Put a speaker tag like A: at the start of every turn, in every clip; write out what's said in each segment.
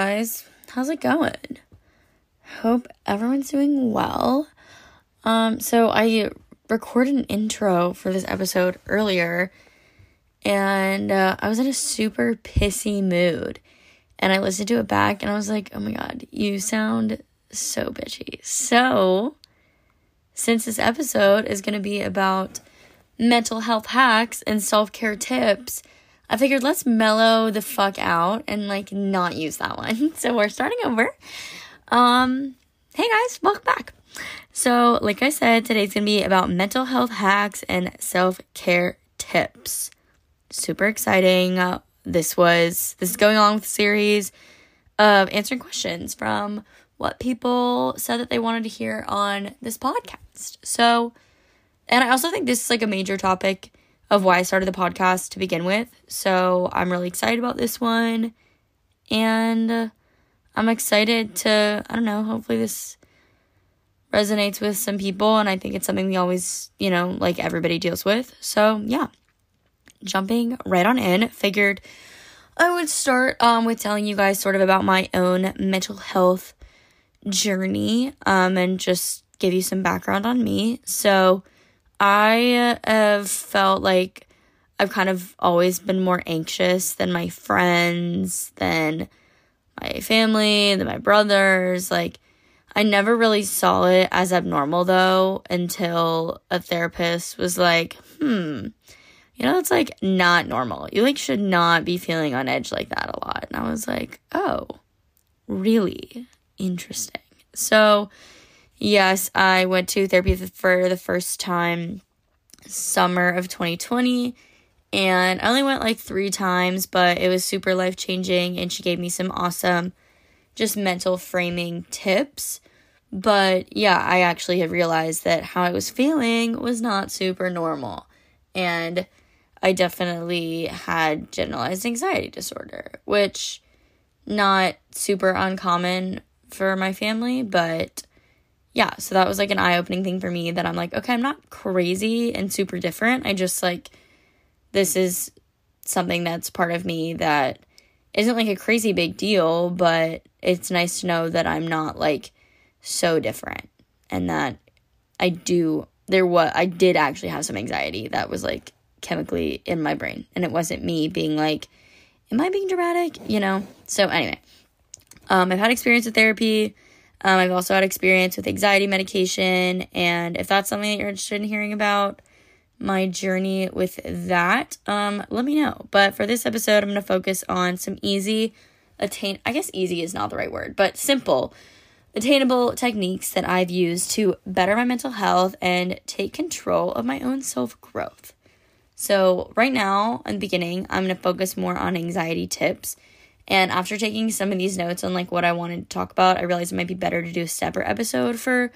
A: Guys, how's it going? Hope everyone's doing well. Um, so I recorded an intro for this episode earlier, and uh, I was in a super pissy mood. And I listened to it back, and I was like, "Oh my god, you sound so bitchy." So, since this episode is going to be about mental health hacks and self care tips I figured let's mellow the fuck out and like not use that one. So we're starting over. Um, hey guys, welcome back. So, like I said, today's gonna be about mental health hacks and self care tips. Super exciting. Uh, this was this is going along with the series of answering questions from what people said that they wanted to hear on this podcast. So, and I also think this is like a major topic of why I started the podcast to begin with. So I'm really excited about this one. And I'm excited to, I don't know, hopefully this resonates with some people. And I think it's something we always, you know, like everybody deals with. So yeah, jumping right on in, figured I would start um, with telling you guys sort of about my own mental health journey um, and just give you some background on me. So, I have felt like I've kind of always been more anxious than my friends, than my family, than my brothers. Like, I never really saw it as abnormal though until a therapist was like, hmm, you know, it's like not normal. You like should not be feeling on edge like that a lot. And I was like, oh, really interesting. So, Yes, I went to therapy for the first time summer of 2020 and I only went like 3 times, but it was super life-changing and she gave me some awesome just mental framing tips. But yeah, I actually had realized that how I was feeling was not super normal. And I definitely had generalized anxiety disorder, which not super uncommon for my family, but yeah, so that was like an eye opening thing for me that I'm like, okay, I'm not crazy and super different. I just like, this is something that's part of me that isn't like a crazy big deal, but it's nice to know that I'm not like so different and that I do, there was, I did actually have some anxiety that was like chemically in my brain. And it wasn't me being like, am I being dramatic? You know? So anyway, um, I've had experience with therapy um, I've also had experience with anxiety medication, and if that's something that you're interested in hearing about, my journey with that, um, let me know. But for this episode, I'm going to focus on some easy, attain. I guess easy is not the right word, but simple, attainable techniques that I've used to better my mental health and take control of my own self growth. So, right now, in the beginning, I'm going to focus more on anxiety tips and after taking some of these notes on like what I wanted to talk about, I realized it might be better to do a separate episode for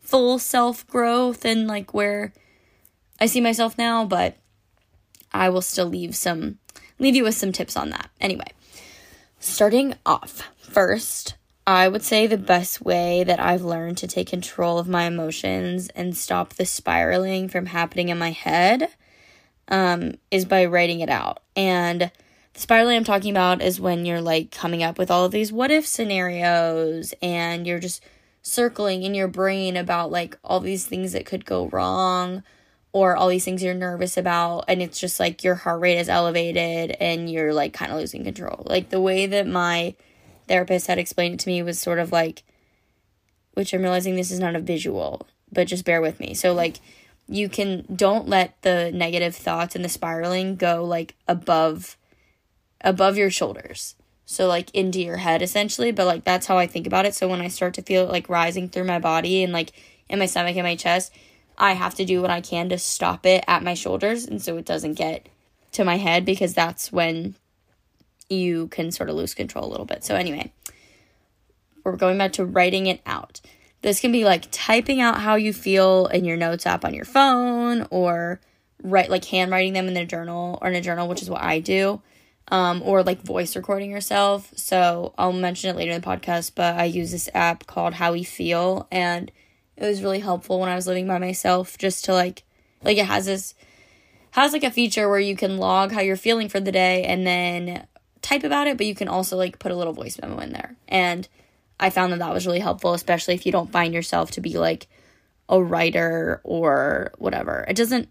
A: full self growth and like where I see myself now, but I will still leave some leave you with some tips on that. Anyway, starting off, first, I would say the best way that I've learned to take control of my emotions and stop the spiraling from happening in my head um, is by writing it out. And the spiraling I'm talking about is when you're like coming up with all of these what if scenarios and you're just circling in your brain about like all these things that could go wrong or all these things you're nervous about and it's just like your heart rate is elevated and you're like kind of losing control. Like the way that my therapist had explained it to me was sort of like which I'm realizing this is not a visual, but just bear with me. So like you can don't let the negative thoughts and the spiraling go like above above your shoulders. So like into your head essentially, but like that's how I think about it. So when I start to feel it like rising through my body and like in my stomach and my chest, I have to do what I can to stop it at my shoulders and so it doesn't get to my head because that's when you can sort of lose control a little bit. So anyway, we're going back to writing it out. This can be like typing out how you feel in your notes app on your phone or write like handwriting them in a journal or in a journal, which is what I do um, or like voice recording yourself. So I'll mention it later in the podcast, but I use this app called How We Feel, and it was really helpful when I was living by myself just to like, like it has this, has like a feature where you can log how you're feeling for the day and then type about it, but you can also like put a little voice memo in there. And I found that that was really helpful, especially if you don't find yourself to be like a writer or whatever. It doesn't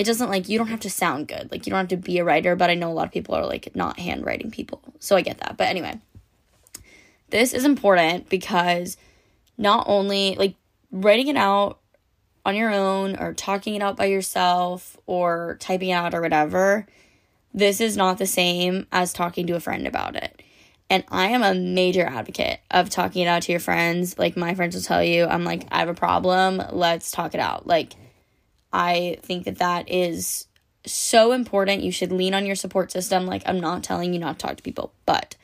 A: it doesn't like you don't have to sound good. Like you don't have to be a writer, but I know a lot of people are like not handwriting people. So I get that. But anyway, this is important because not only like writing it out on your own or talking it out by yourself or typing it out or whatever, this is not the same as talking to a friend about it. And I am a major advocate of talking it out to your friends. Like my friends will tell you, I'm like, I have a problem. Let's talk it out. Like I think that that is so important. You should lean on your support system. Like, I'm not telling you not to talk to people, but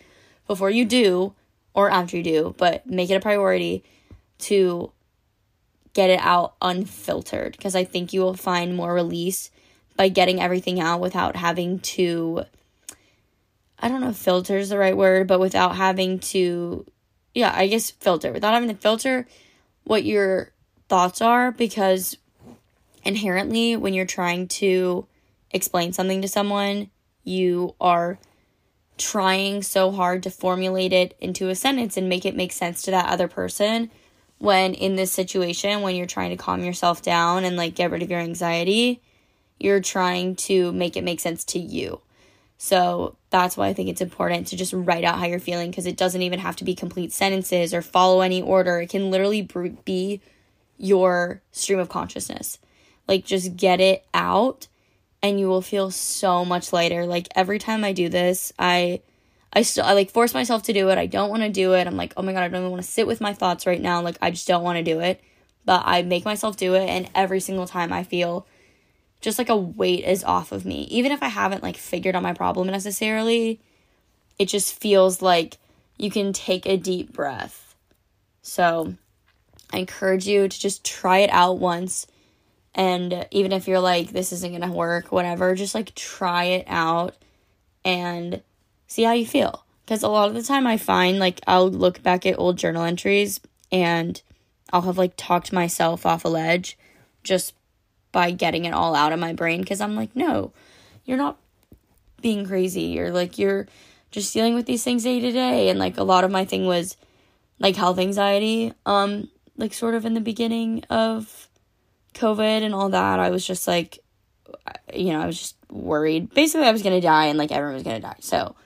A: before you do, or after you do, but make it a priority to get it out unfiltered because I think you will find more release by getting everything out without having to. I don't know if filter is the right word, but without having to, yeah, I guess filter, without having to filter what your thoughts are because inherently when you're trying to explain something to someone, you are trying so hard to formulate it into a sentence and make it make sense to that other person. When in this situation, when you're trying to calm yourself down and like get rid of your anxiety, you're trying to make it make sense to you. So that's why I think it's important to just write out how you're feeling because it doesn't even have to be complete sentences or follow any order. It can literally be your stream of consciousness. Like just get it out and you will feel so much lighter. Like every time I do this, I I still I like force myself to do it. I don't want to do it. I'm like, "Oh my god, I don't even want to sit with my thoughts right now." Like I just don't want to do it. But I make myself do it and every single time I feel just like a weight is off of me. Even if I haven't like figured out my problem necessarily, it just feels like you can take a deep breath. So, I encourage you to just try it out once and even if you're like, this isn't gonna work, whatever, just like try it out and see how you feel. Because a lot of the time I find like I'll look back at old journal entries and I'll have like talked myself off a ledge just by getting it all out of my brain. Because I'm like, no, you're not being crazy. You're like, you're just dealing with these things day to day. And like a lot of my thing was like health anxiety, um, like sort of in the beginning of COVID and all that, I was just like, you know, I was just worried. Basically, I was gonna die and like everyone was gonna die. So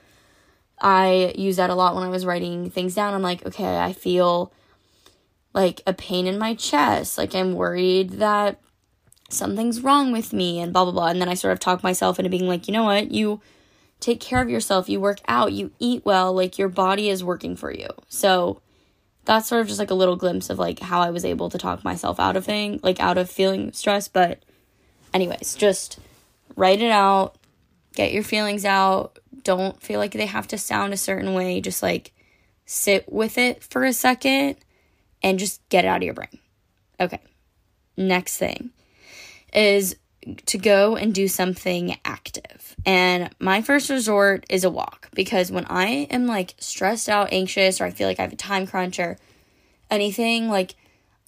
A: I use that a lot when I was writing things down. I'm like, okay, I feel like a pain in my chest. Like I'm worried that something's wrong with me and blah, blah, blah. And then I sort of talk myself into being like, you know what? You take care of yourself, you work out, you eat well, like your body is working for you. So that's sort of just like a little glimpse of like how I was able to talk myself out of thing, like out of feeling stressed. But, anyways, just write it out, get your feelings out. Don't feel like they have to sound a certain way. Just like sit with it for a second and just get it out of your brain. Okay. Next thing is to go and do something active. And my first resort is a walk because when I am like stressed out, anxious, or I feel like I have a time crunch or anything, like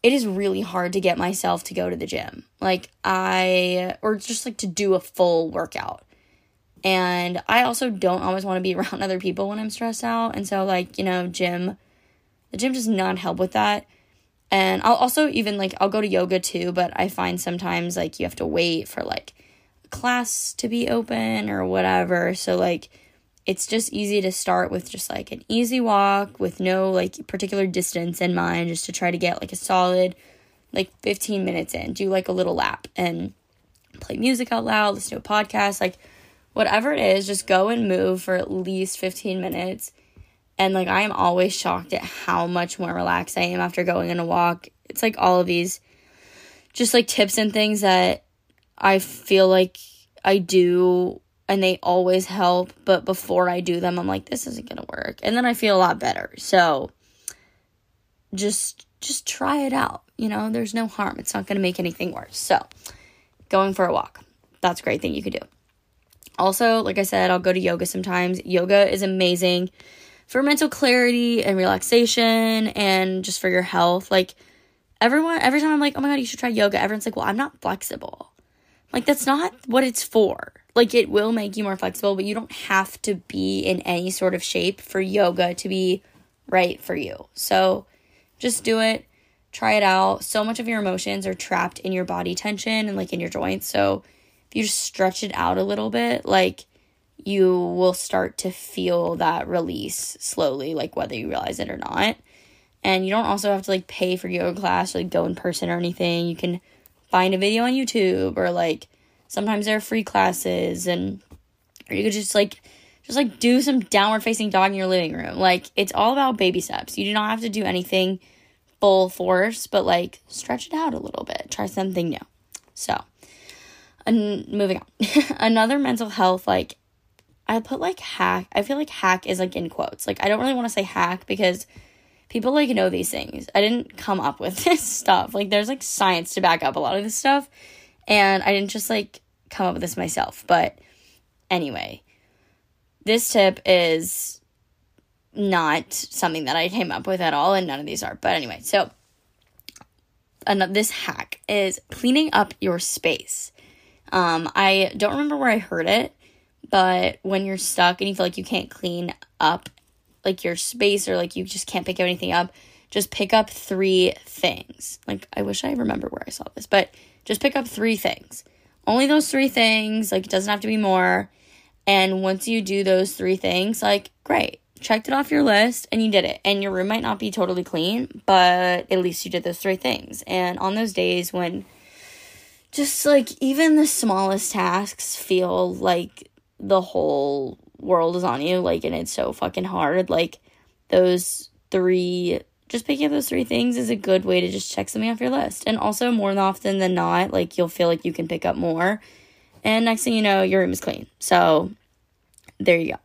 A: it is really hard to get myself to go to the gym. Like I, or just like to do a full workout. And I also don't always want to be around other people when I'm stressed out. And so, like, you know, gym, the gym does not help with that. And I'll also even like I'll go to yoga too, but I find sometimes like you have to wait for like a class to be open or whatever. So like it's just easy to start with just like an easy walk with no like particular distance in mind just to try to get like a solid like 15 minutes in. Do like a little lap and play music out loud, listen to a podcast, like whatever it is, just go and move for at least 15 minutes and like I am always shocked at how much more relaxed I am after going on a walk. It's like all of these just like tips and things that I feel like I do and they always help, but before I do them I'm like this isn't going to work. And then I feel a lot better. So just just try it out. You know, there's no harm. It's not going to make anything worse. So, going for a walk. That's a great thing you could do. Also, like I said, I'll go to yoga sometimes. Yoga is amazing for mental clarity and relaxation and just for your health. Like everyone, every time I'm like, oh my God, you should try yoga, everyone's like, well, I'm not flexible. Like that's not what it's for. like it will make you more flexible, but you don't have to be in any sort of shape for yoga to be right for you. So just do it, try it out. So much of your emotions are trapped in your body tension and like in your joints. So if you just stretch it out a little bit, like you will start to feel that release slowly, like whether you realize it or not. And you don't also have to like pay for yoga class or like go in person or anything. You can find a video on YouTube or like sometimes there are free classes and or you could just like just like do some downward facing dog in your living room. Like it's all about baby steps. You do not have to do anything full force, but like stretch it out a little bit. Try something new. So, and moving on. Another mental health like I put like hack. I feel like hack is like in quotes. Like I don't really want to say hack because people like know these things. I didn't come up with this stuff. Like there's like science to back up a lot of this stuff. And I didn't just like come up with this myself. But anyway, this tip is not something that I came up with at all, and none of these are. But anyway, so another, this hack is cleaning up your space. Um, I don't remember where I heard it, but when you're stuck and you feel like you can't clean up like your space or like you just can't pick anything up, just pick up three things. Like I wish I remember where I saw this, but just pick up three things. Only those three things, like it doesn't have to be more. And once you do those three things, like great. Checked it off your list and you did it. And your room might not be totally clean, but at least you did those three things. And on those days when just like even the smallest tasks feel like the whole world is on you, like, and it's so fucking hard. Like, those three, just picking up those three things is a good way to just check something off your list. And also, more often than not, like, you'll feel like you can pick up more. And next thing you know, your room is clean. So, there you go.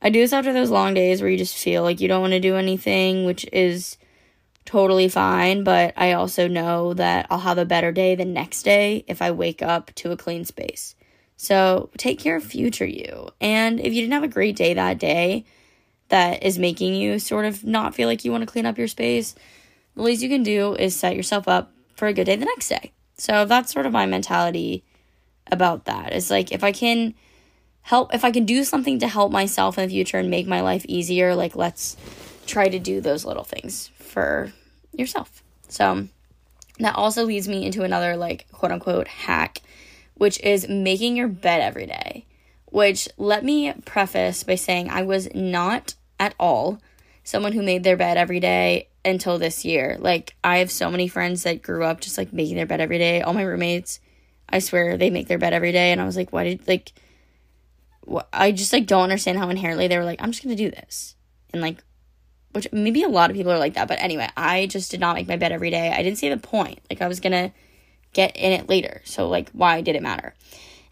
A: I do this after those long days where you just feel like you don't want to do anything, which is totally fine. But I also know that I'll have a better day the next day if I wake up to a clean space. So take care of future you. And if you didn't have a great day that day that is making you sort of not feel like you want to clean up your space, the least you can do is set yourself up for a good day the next day. So that's sort of my mentality about that. It's like if I can help, if I can do something to help myself in the future and make my life easier, like let's try to do those little things for yourself. So that also leads me into another like quote unquote hack which is making your bed every day. Which let me preface by saying I was not at all someone who made their bed every day until this year. Like, I have so many friends that grew up just like making their bed every day. All my roommates, I swear, they make their bed every day. And I was like, why did, like, I just like don't understand how inherently they were like, I'm just gonna do this. And like, which maybe a lot of people are like that. But anyway, I just did not make my bed every day. I didn't see the point. Like, I was gonna get in it later. So, like, why did it matter?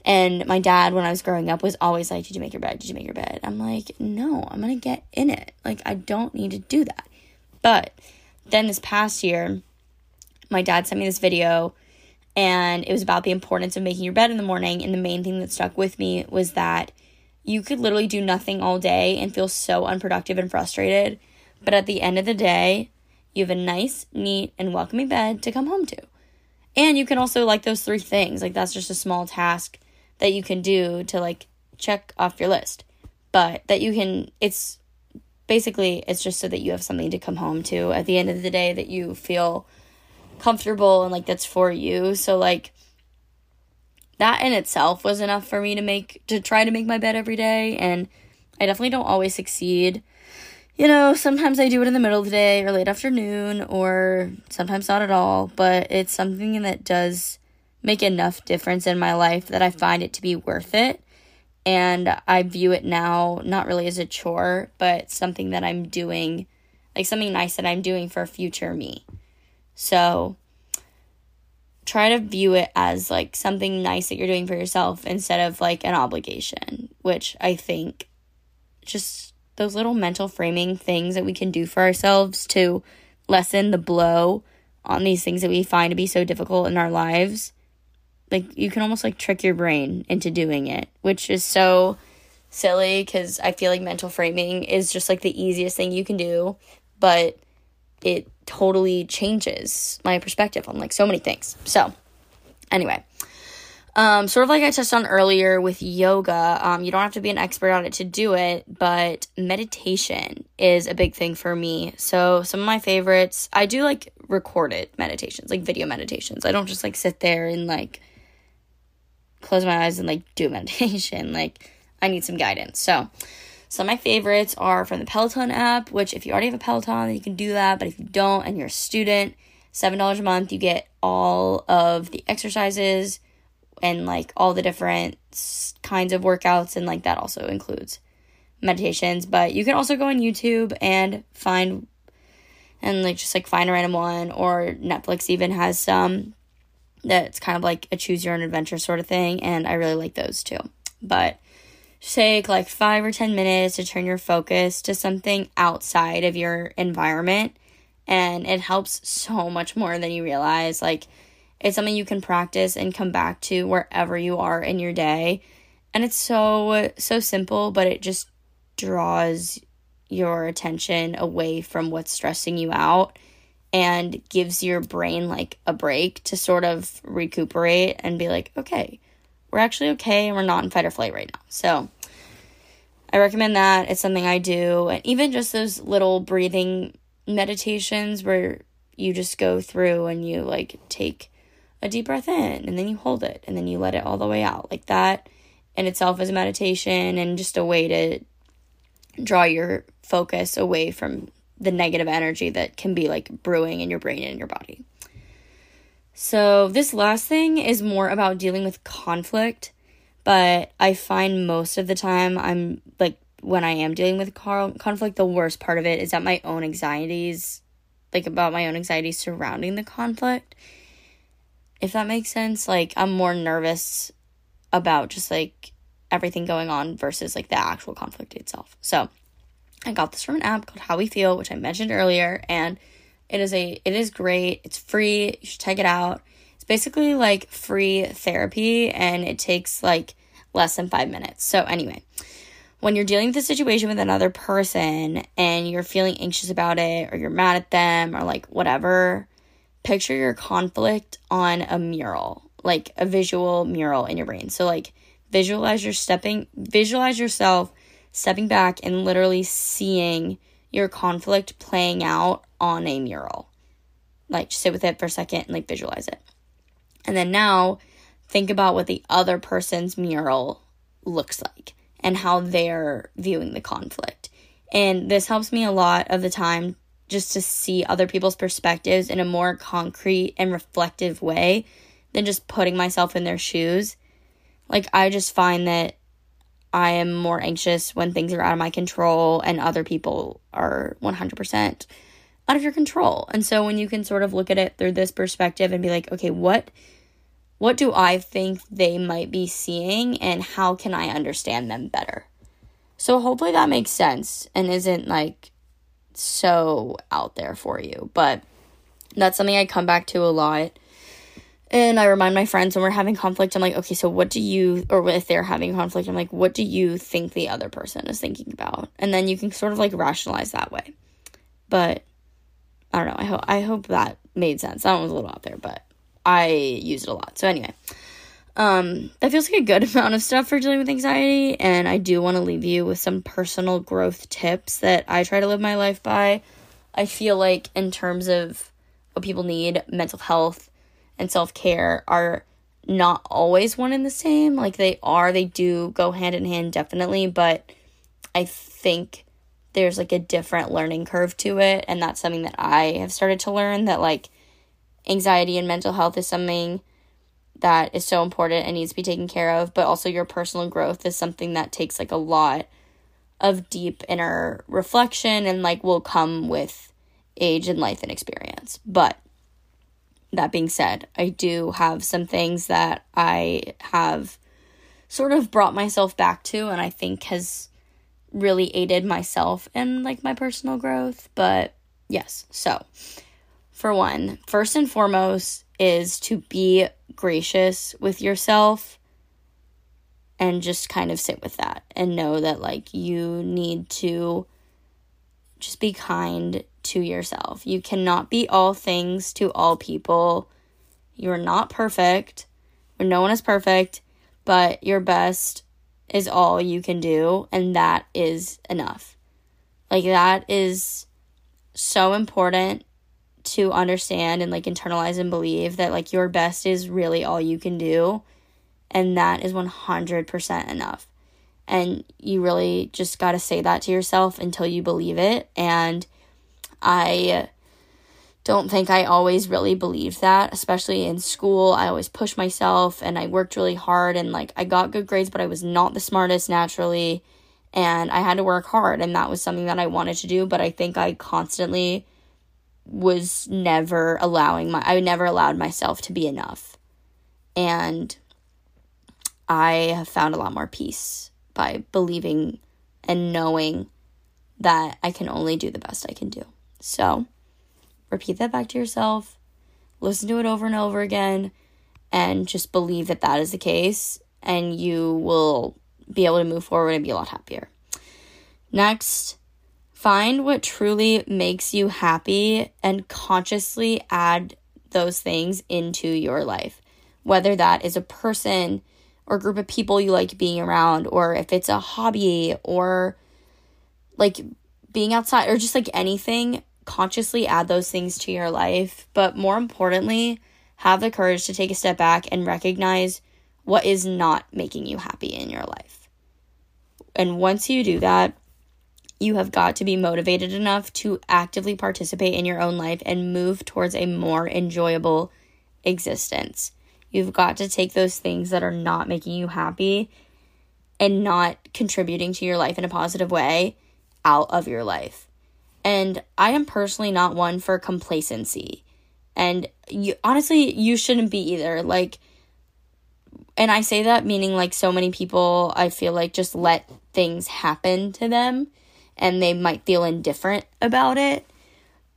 A: And my dad, when I was growing up, was always like, Did you make your bed? Did you make your bed? I'm like, No, I'm going to get in it. Like, I don't need to do that. But then this past year, my dad sent me this video and it was about the importance of making your bed in the morning. And the main thing that stuck with me was that you could literally do nothing all day and feel so unproductive and frustrated. But at the end of the day, you have a nice, neat, and welcoming bed to come home to. And you can also like those three things. Like that's just a small task that you can do to like check off your list. But that you can it's basically it's just so that you have something to come home to at the end of the day that you feel comfortable and like that's for you. So like that in itself was enough for me to make to try to make my bed every day and I definitely don't always succeed you know, sometimes I do it in the middle of the day or late afternoon or sometimes not at all, but it's something that does make enough difference in my life that I find it to be worth it. And I view it now not really as a chore, but something that I'm doing, like something nice that I'm doing for future me. So try to view it as like something nice that you're doing for yourself instead of like an obligation, which I think just those little mental framing things that we can do for ourselves to lessen the blow on these things that we find to be so difficult in our lives. Like you can almost like trick your brain into doing it which is so silly because i feel like mental framing is just like the easiest thing you can do but it totally changes my perspective on like so many things. So anyway Um, sort of like I touched on earlier with yoga, um, you don't have to be an expert on it to do it, but meditation is a big thing for me. So, some of my favorites, I do like recorded meditations, like video meditations. I don't just like sit there and like close my eyes and like do meditation. Like, I need some guidance. So, some of my favorites are from the Peloton app, which if you already have a Peloton, you can do that. But if you don't and you're a student, $7 a month, you get all of the exercises and like all the different kinds of workouts and like that also includes meditations but you can also go on youtube and find and like just like find a random one or netflix even has some that's kind of like a choose your own adventure sort of thing and i really like those too. But take like five or ten minutes to turn your focus to something outside of your environment and it helps so much more than you realize like it's something you can practice and come back to wherever you are in your day. And it's so, so simple, but it just draws your attention away from what's stressing you out and gives your brain like a break to sort of recuperate and be like, okay, we're actually okay and we're not in fight or flight right now. So I recommend that. It's something I do. And even just those little breathing meditations where you just go through and you like take a deep breath in and then you hold it and then you let it all the way out. Like that in itself is a meditation and just a way to draw your focus away from the negative energy that can be like brewing in your brain and in your body. So, this last thing is more about dealing with conflict, but I find most of the time I'm like when I am dealing with conflict, the worst part of it is that my own anxieties, like about my own anxieties surrounding the conflict if that makes sense. Like, I'm more nervous about just like everything going on versus like the actual conflict itself. So, I got this from an app called How We Feel, which I mentioned earlier, and it is a it is great. It's free. You should check it out. It's basically like free therapy and it takes like less than 5 minutes. So anyway, when you're dealing with a situation with another person and you're feeling anxious about it or you're mad at them or like whatever, picture your conflict on a mural, like a visual mural in your brain. So like visualize your stepping visualize yourself stepping back and literally seeing your conflict playing out on a mural. Like just sit with it for a second and like visualize it. And then now think about what the other person's mural looks like and how they're viewing the conflict. And this helps me a lot of the time just to see other people's perspectives in a more concrete and reflective way than just putting myself in their shoes. Like, I just find that I am more anxious when things are out of my control and other people are 100% out of your control. And so when you can sort of look at it through this perspective and be like, okay, what what do I think they might be seeing and how can I understand them better? So hopefully that makes sense and isn't like so out there for you. But that's something I come back to a lot. And I remind my friends when we're having conflict, I'm like, okay, so what do you, or if they're having conflict, I'm like, what do you think the other person is thinking about? And then you can sort of like rationalize that way. But I don't know. I hope I hope that made sense. That one was a little out there, but I use it a lot. So anyway, um, that feels like a good amount of stuff for dealing with anxiety, and I do want to leave you with some personal growth tips that I try to live my life by. I feel like, in terms of what people need, mental health and self care are not always one and the same. Like they are, they do go hand in hand, definitely, but I think there's like a different learning curve to it, and that's something that I have started to learn that like anxiety and mental health is something that is so important and needs to be taken care of, but also your personal growth is something that takes like a lot of deep inner reflection and like will come with age and life and experience. But that being said, I do have some things that I have sort of brought myself back to and I think has really aided myself in like my personal growth. But yes, so for one, first and foremost is to be gracious with yourself and just kind of sit with that and know that like you need to just be kind to yourself. You cannot be all things to all people. You're not perfect, No one is perfect, but your best is all you can do, and that is enough. Like, that is so important to understand and like internalize and believe that like your best is really all you can do and that is 100% enough. And you really just got to say that to yourself until you believe it. And i don't think i always really believed that especially in school. I always pushed myself and i worked really hard and like i got good grades but i was not the smartest naturally. And i had to work hard and that was something that i wanted to do but i think i constantly was never allowing my I never allowed myself to be enough. And I have found a lot more peace by believing and knowing that I can only do the best I can do. So, repeat that back to yourself. Listen to it over and over again and just believe that that is the case and you will be able to move forward and be a lot happier. Next, Find what truly makes you happy and consciously add those things into your life. Whether that is a person or group of people you like being around, or if it's a hobby or like being outside or just like anything, consciously add those things to your life. But more importantly, have the courage to take a step back and recognize what is not making you happy in your life. And once you do that, you have got to be motivated enough to actively participate in your own life and move towards a more enjoyable existence. You've got to take those things that are not making you happy and not contributing to your life in a positive way out of your life. And I am personally not one for complacency. And you honestly you shouldn't be either. Like and I say that meaning like so many people I feel like just let things happen to them and they might feel indifferent about it.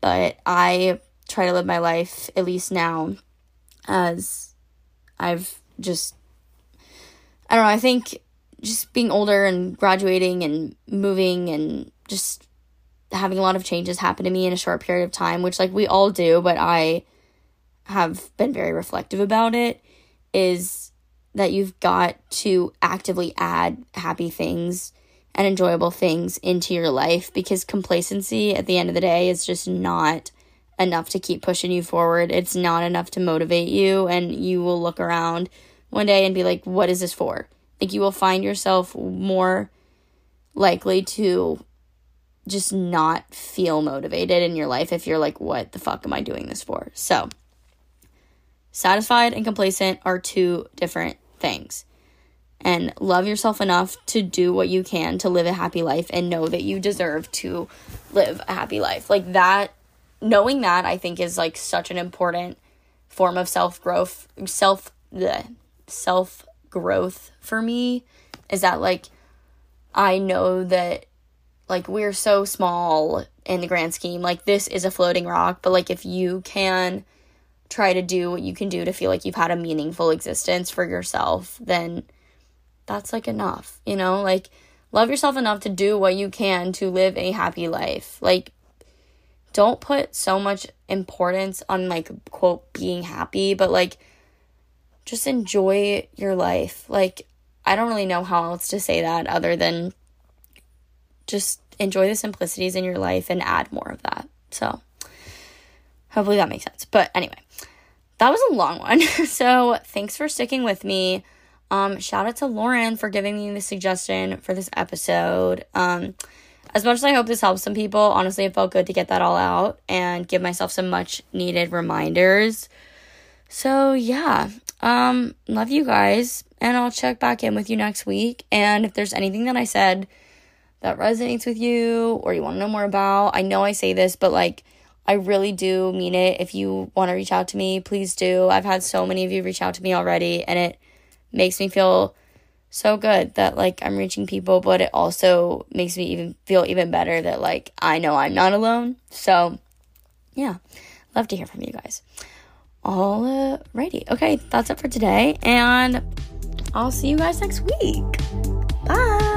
A: But I try to live my life, at least now, as I've just, I don't know, I think just being older and graduating and moving and just having a lot of changes happen to me in a short period of time, which like we all do, but I have been very reflective about it, is that you've got to actively add happy things and enjoyable things into your life because complacency at the end of the day is just not enough to keep pushing you forward. It's not enough to motivate you, and you will look around one day and be like, What is this for? Like, you will find yourself more likely to just not feel motivated in your life if you're like, What the fuck am I doing this for? So, satisfied and complacent are two different things and love yourself enough to do what you can to live a happy life and know that you deserve to live a happy life. Like that, knowing that I think is like such an important form of self growth, self, the self growth for me is that like I know that like we're so small in the grand scheme. Like this is a floating rock, but like if you can try to do what you can do to feel like you've had a meaningful existence for yourself, then that's like enough, you know? Like, love yourself enough to do what you can to live a happy life. Like, don't put so much importance on, like, quote, being happy, but like, just enjoy your life. Like, I don't really know how else to say that other than just enjoy the simplicities in your life and add more of that. So, hopefully that makes sense. But anyway, that was a long one. so, thanks for sticking with me. Um, shout out to Lauren for giving me the suggestion for this episode. Um, as much as I hope this helps some people, honestly, it felt good to get that all out and give myself some much needed reminders. So, yeah, um, love you guys, and I'll check back in with you next week. And if there's anything that I said that resonates with you or you want to know more about, I know I say this, but like, I really do mean it. If you want to reach out to me, please do. I've had so many of you reach out to me already, and it makes me feel so good that like I'm reaching people, but it also makes me even feel even better that like I know I'm not alone. So, yeah, love to hear from you guys. All righty. Okay, that's it for today, and I'll see you guys next week. Bye.